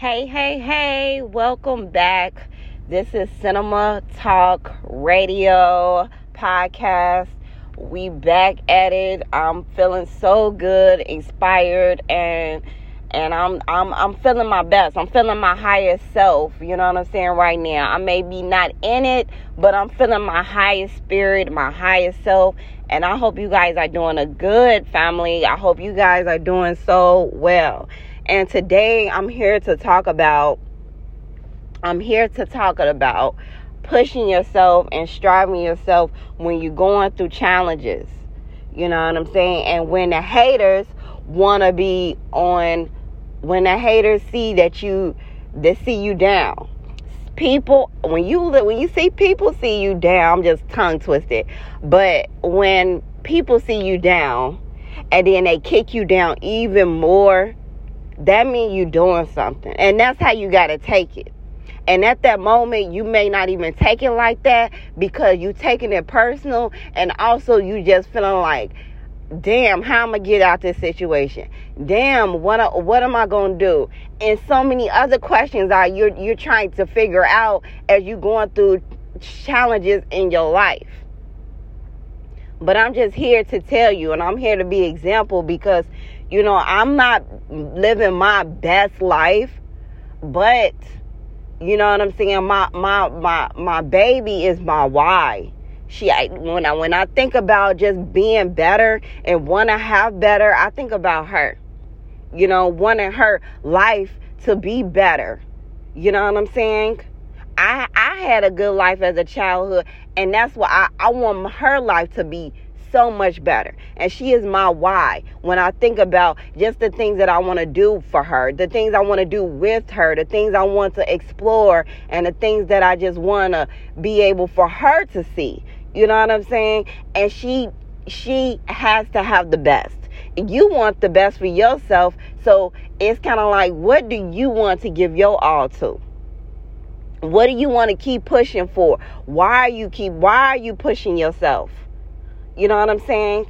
Hey, hey, hey, welcome back. This is Cinema Talk Radio Podcast. We back at it. I'm feeling so good, inspired, and and I'm I'm I'm feeling my best. I'm feeling my highest self. You know what I'm saying right now. I may be not in it, but I'm feeling my highest spirit, my highest self. And I hope you guys are doing a good family. I hope you guys are doing so well. And today I'm here to talk about I'm here to talk about pushing yourself and striving yourself when you're going through challenges. You know what I'm saying? And when the haters want to be on when the haters see that you they see you down people when you when you see people see you down i'm just tongue twisted but when people see you down and then they kick you down even more that means you're doing something and that's how you got to take it and at that moment you may not even take it like that because you taking it personal and also you just feeling like damn, how am I get out this situation? Damn, what what am I gonna do? And so many other questions are you're you're trying to figure out as you're going through challenges in your life. But I'm just here to tell you, and I'm here to be example because you know I'm not living my best life, but you know what I'm saying. My my my my baby is my why she I, when I when I think about just being better and want to have better, I think about her. You know, wanting her life to be better. You know what I'm saying? I I had a good life as a childhood, and that's why I, I want her life to be so much better. And she is my why. When I think about just the things that I want to do for her, the things I want to do with her, the things I want to explore, and the things that I just want to be able for her to see. You know what I'm saying? And she she has to have the best. You want the best for yourself, so it's kind of like what do you want to give your all to? What do you want to keep pushing for? Why are you keep why are you pushing yourself? You know what I'm saying?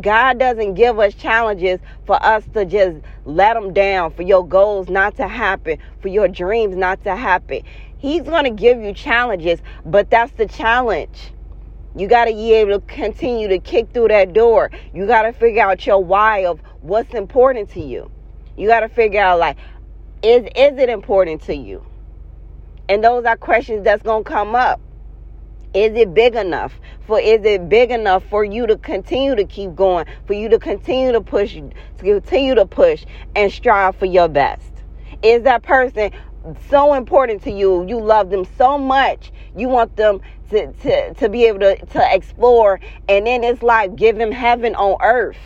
God doesn't give us challenges for us to just let them down, for your goals not to happen, for your dreams not to happen. He's going to give you challenges, but that's the challenge. You got to be able to continue to kick through that door. You got to figure out your why of what's important to you. You got to figure out like is is it important to you? And those are questions that's going to come up. Is it big enough? For is it big enough for you to continue to keep going, for you to continue to push, to continue to push and strive for your best? Is that person so important to you? You love them so much. You want them to, to, to be able to, to explore. And then it's like give them heaven on earth.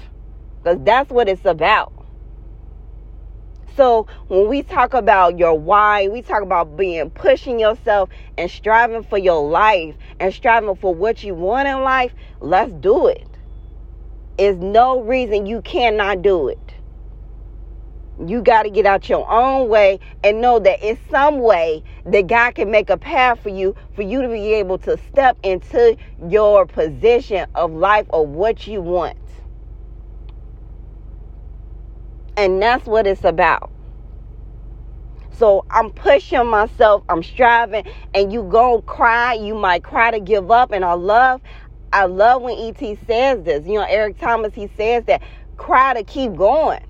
Because that's what it's about. So when we talk about your why, we talk about being pushing yourself and striving for your life and striving for what you want in life, let's do it. There's no reason you cannot do it. You got to get out your own way and know that in some way that God can make a path for you for you to be able to step into your position of life or what you want. And that's what it's about. So I'm pushing myself, I'm striving, and you go cry. You might cry to give up. And I love, I love when ET says this. You know, Eric Thomas, he says that cry to keep going.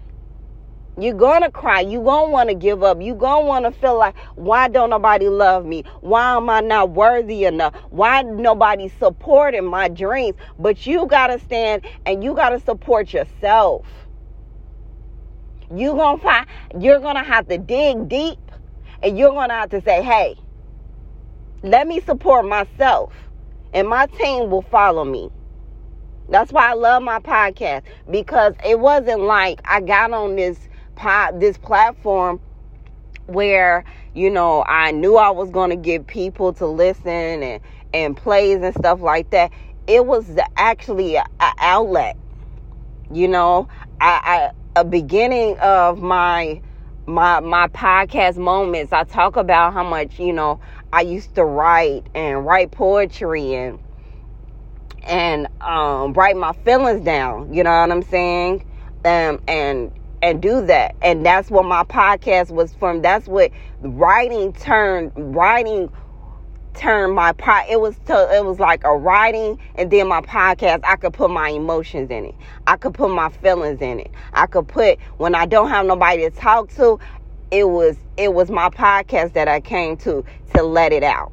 You're gonna cry. You gonna want to give up. You gonna want to feel like, why don't nobody love me? Why am I not worthy enough? Why nobody supporting my dreams? But you gotta stand and you gotta support yourself. You gonna find. You're gonna have to dig deep, and you're gonna have to say, hey, let me support myself, and my team will follow me. That's why I love my podcast because it wasn't like I got on this pod, this platform where you know I knew I was going to get people to listen and and plays and stuff like that. It was actually an outlet. You know, I, I a beginning of my my my podcast moments. I talk about how much you know I used to write and write poetry and and um, write my feelings down. You know what I'm saying? Um, and and do that. And that's what my podcast was from. That's what writing turned writing turned my pod it was to, it was like a writing and then my podcast I could put my emotions in it. I could put my feelings in it. I could put when I don't have nobody to talk to, it was it was my podcast that I came to to let it out.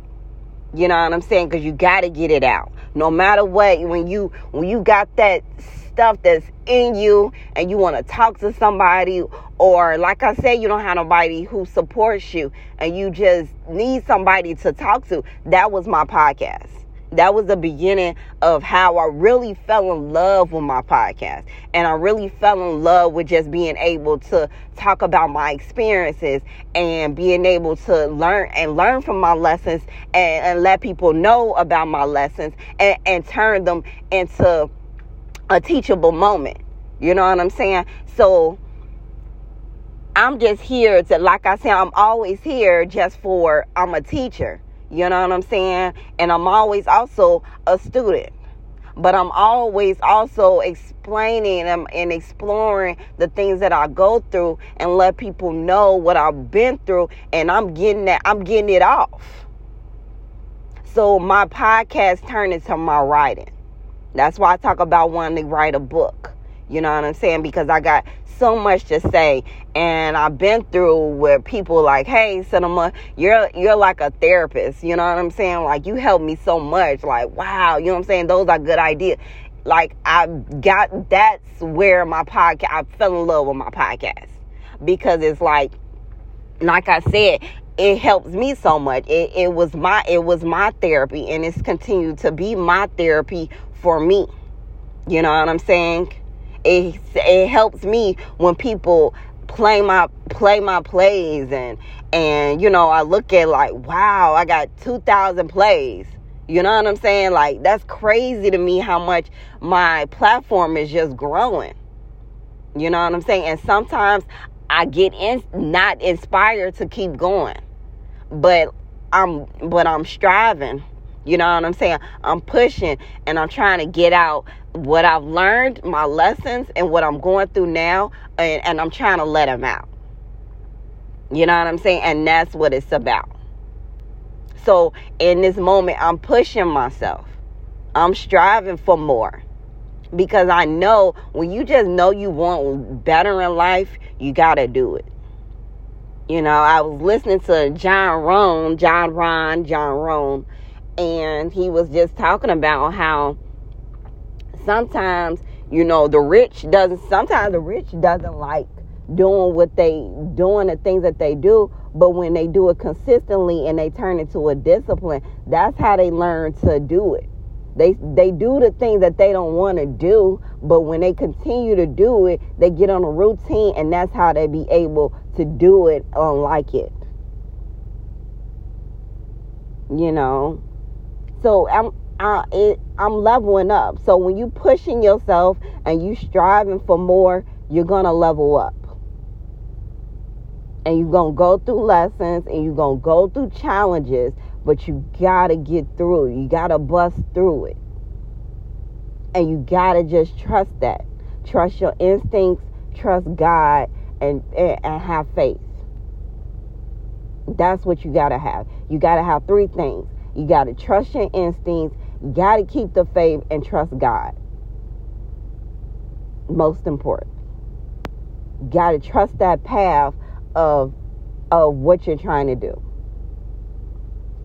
You know what I'm saying? Cuz you got to get it out. No matter what when you when you got that stuff that's in you and you want to talk to somebody or like I said you don't have nobody who supports you and you just need somebody to talk to that was my podcast that was the beginning of how I really fell in love with my podcast. And I really fell in love with just being able to talk about my experiences and being able to learn and learn from my lessons and, and let people know about my lessons and, and turn them into a teachable moment. You know what I'm saying? So I'm just here to, like I said, I'm always here just for, I'm a teacher. You know what I'm saying? And I'm always also a student. But I'm always also explaining and, exploring the things that I go through and let people know what I've been through and I'm getting that I'm getting it off. So my podcast turned into my writing. That's why I talk about wanting to write a book. You know what I'm saying? Because I got so much to say and I've been through where people like, "Hey, Cinema, you're you're like a therapist." You know what I'm saying? Like you helped me so much. Like, wow, you know what I'm saying? Those are good ideas. Like I got that's where my podcast I fell in love with my podcast because it's like like I said, it helps me so much. It, it was my it was my therapy and it's continued to be my therapy for me. You know what I'm saying? It it helps me when people play my play my plays and and you know I look at like wow I got 2000 plays. You know what I'm saying? Like that's crazy to me how much my platform is just growing. You know what I'm saying? And sometimes I get in not inspired to keep going. But I'm but I'm striving you know what I'm saying? I'm pushing and I'm trying to get out what I've learned, my lessons, and what I'm going through now, and, and I'm trying to let them out. You know what I'm saying? And that's what it's about. So in this moment, I'm pushing myself. I'm striving for more. Because I know when you just know you want better in life, you got to do it. You know, I was listening to John Rohn, John Rohn, John Rohn and he was just talking about how sometimes you know the rich doesn't sometimes the rich doesn't like doing what they doing the things that they do but when they do it consistently and they turn into a discipline that's how they learn to do it. They they do the things that they don't want to do but when they continue to do it they get on a routine and that's how they be able to do it unlike it. You know so I'm I, it, I'm leveling up. So when you pushing yourself and you striving for more, you're gonna level up. And you're gonna go through lessons and you're gonna go through challenges, but you gotta get through. You gotta bust through it. And you gotta just trust that. Trust your instincts, trust God, and, and, and have faith. That's what you gotta have. You gotta have three things you got to trust your instincts. You got to keep the faith and trust God. Most important. You got to trust that path of of what you're trying to do.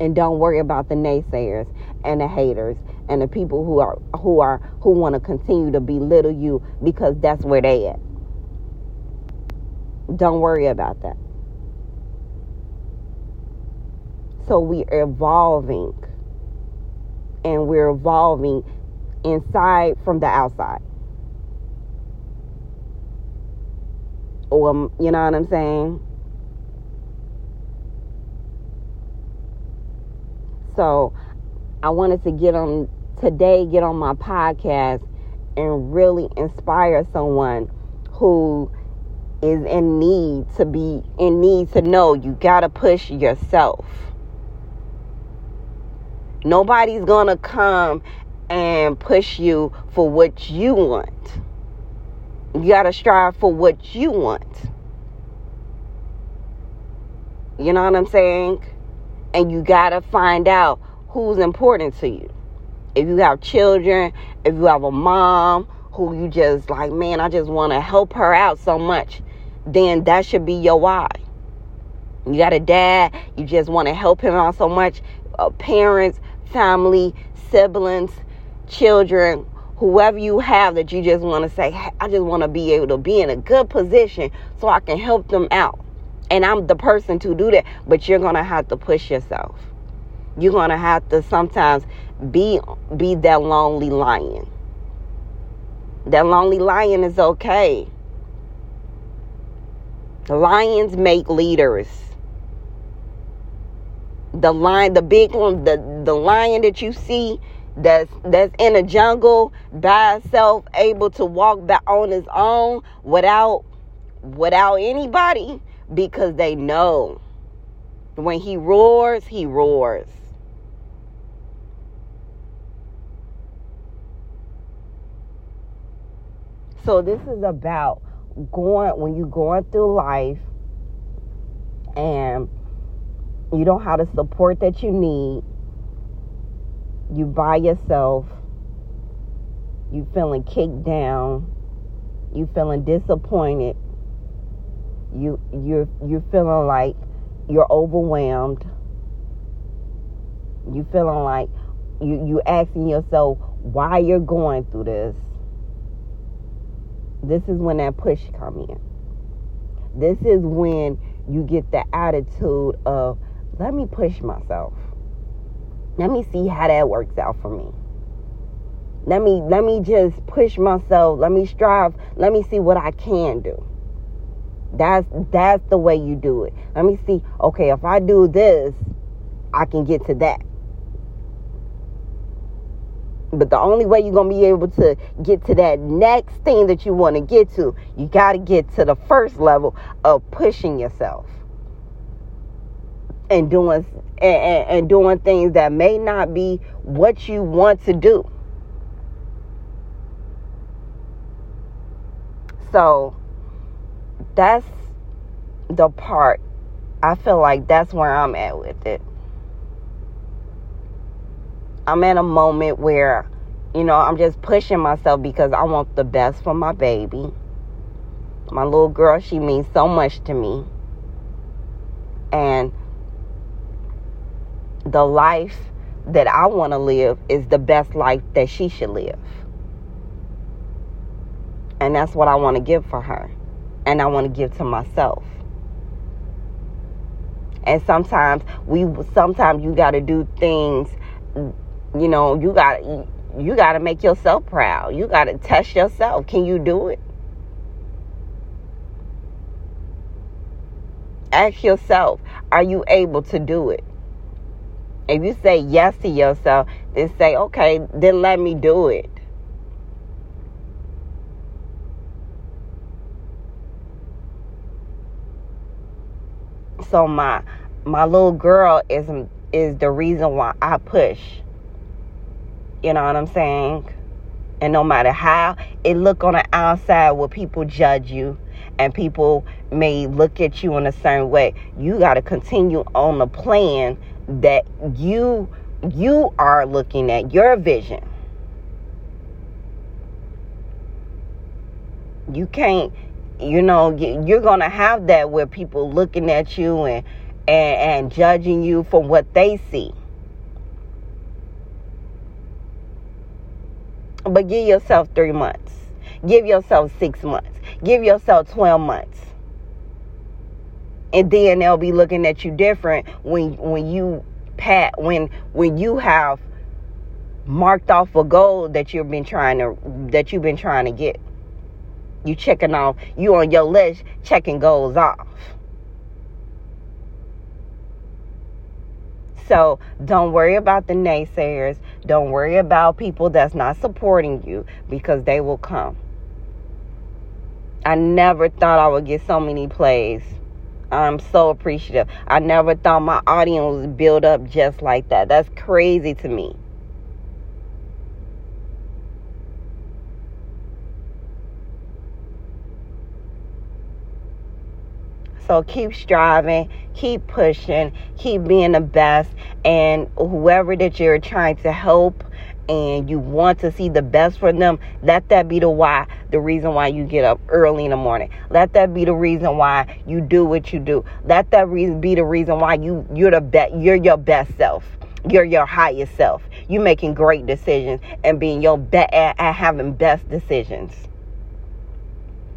And don't worry about the naysayers and the haters and the people who are who are who want to continue to belittle you because that's where they at. Don't worry about that. So we're evolving. And we're evolving inside from the outside. Or, um, you know what I'm saying? So I wanted to get on today, get on my podcast and really inspire someone who is in need to be in need to know you got to push yourself. Nobody's going to come and push you for what you want. You got to strive for what you want. You know what I'm saying? And you got to find out who's important to you. If you have children, if you have a mom who you just like, man, I just want to help her out so much, then that should be your why. You got a dad, you just want to help him out so much. Uh, parents, family, siblings, children, whoever you have that you just want to say, I just want to be able to be in a good position so I can help them out. And I'm the person to do that, but you're going to have to push yourself. You're going to have to sometimes be be that lonely lion. That lonely lion is okay. Lions make leaders. The lion, the big one, the, the lion that you see that's that's in a jungle by itself, able to walk back on his own without without anybody because they know when he roars, he roars. So this is about going when you're going through life and you don't have the support that you need. You by yourself. You feeling kicked down. You feeling disappointed. You you're you're feeling like you're overwhelmed. You feeling like you you asking yourself why you're going through this. This is when that push come in. This is when you get the attitude of let me push myself let me see how that works out for me. Let me let me just push myself. Let me strive. Let me see what I can do. That's that's the way you do it. Let me see. Okay, if I do this, I can get to that. But the only way you're to be able to get to that next thing that you want to get to, you got to get to the first level of pushing yourself and doing and, and, doing things that may not be what you want to do. So that's the part I feel like that's where I'm at with it. I'm at a moment where, you know, I'm just pushing myself because I want the best for my baby. My little girl, she means so much to me. And the life that I want to live is the best life that she should live. And that's what I want to give for her. And I want to give to myself. And sometimes we sometimes you got to do things you know, you got you got to make yourself proud. You got to test yourself. Can you do it? Ask yourself, are you able to do it? If you say yes to yourself, then say, okay, then let me do it. So my my little girl is is the reason why I push. You know what I'm saying? And no matter how it look on the outside where people judge you and people may look at you in a certain way, you got to continue on the plan that you you are looking at your vision. You can't you know you're gonna have that where people looking at you and and, and judging you from what they see. But give yourself three months. Give yourself six months. Give yourself 12 months and then they'll be looking at you different when when you pat when when you have marked off a goal that you've been trying to that you've been trying to get. You checking off you on your list checking goals off. So don't worry about the naysayers. Don't worry about people that's not supporting you because they will come. I never thought i would get so many plays I'm so appreciative. I never thought my audience would build up just like that. That's crazy to me. So keep striving, keep pushing, keep being the best, and whoever that you're trying to help and you want to see the best for them, let that be the why, the reason why you get up early in the morning. Let that be the reason why you do what you do. Let that reason be the reason why you you're the best you're your best self. You're your highest self. You're making great decisions and being your best at, at having best decisions.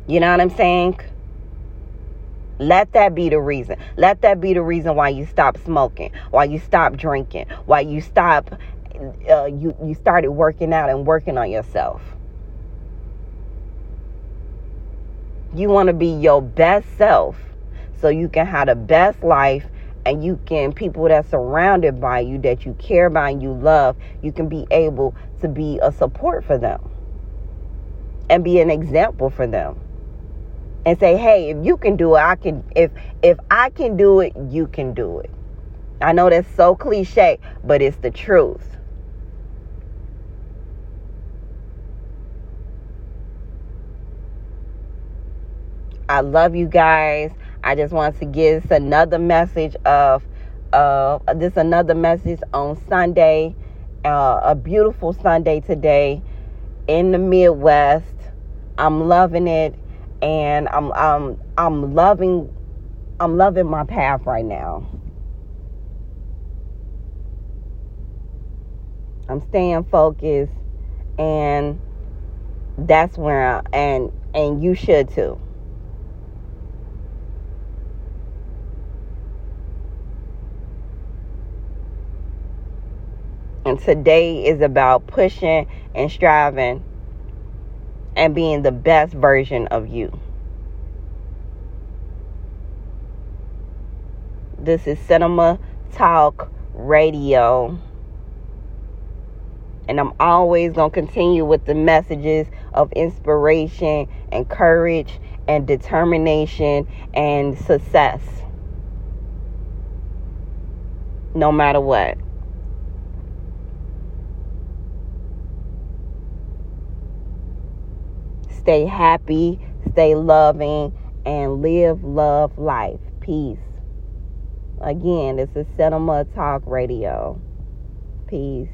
You know what I'm saying? Let that be the reason. Let that be the reason why you stop smoking, why you stop drinking, why you stop uh, you you started working out and working on yourself. You want to be your best self so you can have the best life and you can people that surrounded by you that you care about and you love, you can be able to be a support for them and be an example for them. And say, "Hey, if you can do it, I can if if I can do it, you can do it." I know that's so cliche, but it's the truth. I love you guys. I just want to give this another message of uh, this another message on Sunday, uh, a beautiful Sunday today in the Midwest. I'm loving it, and I'm I'm I'm loving I'm loving my path right now. I'm staying focused, and that's where I, and and you should too. And today is about pushing and striving and being the best version of you. This is Cinema Talk Radio. And I'm always going to continue with the messages of inspiration and courage and determination and success. No matter what. Stay happy, stay loving, and live love life. Peace. Again, this is Cinema Talk Radio. Peace.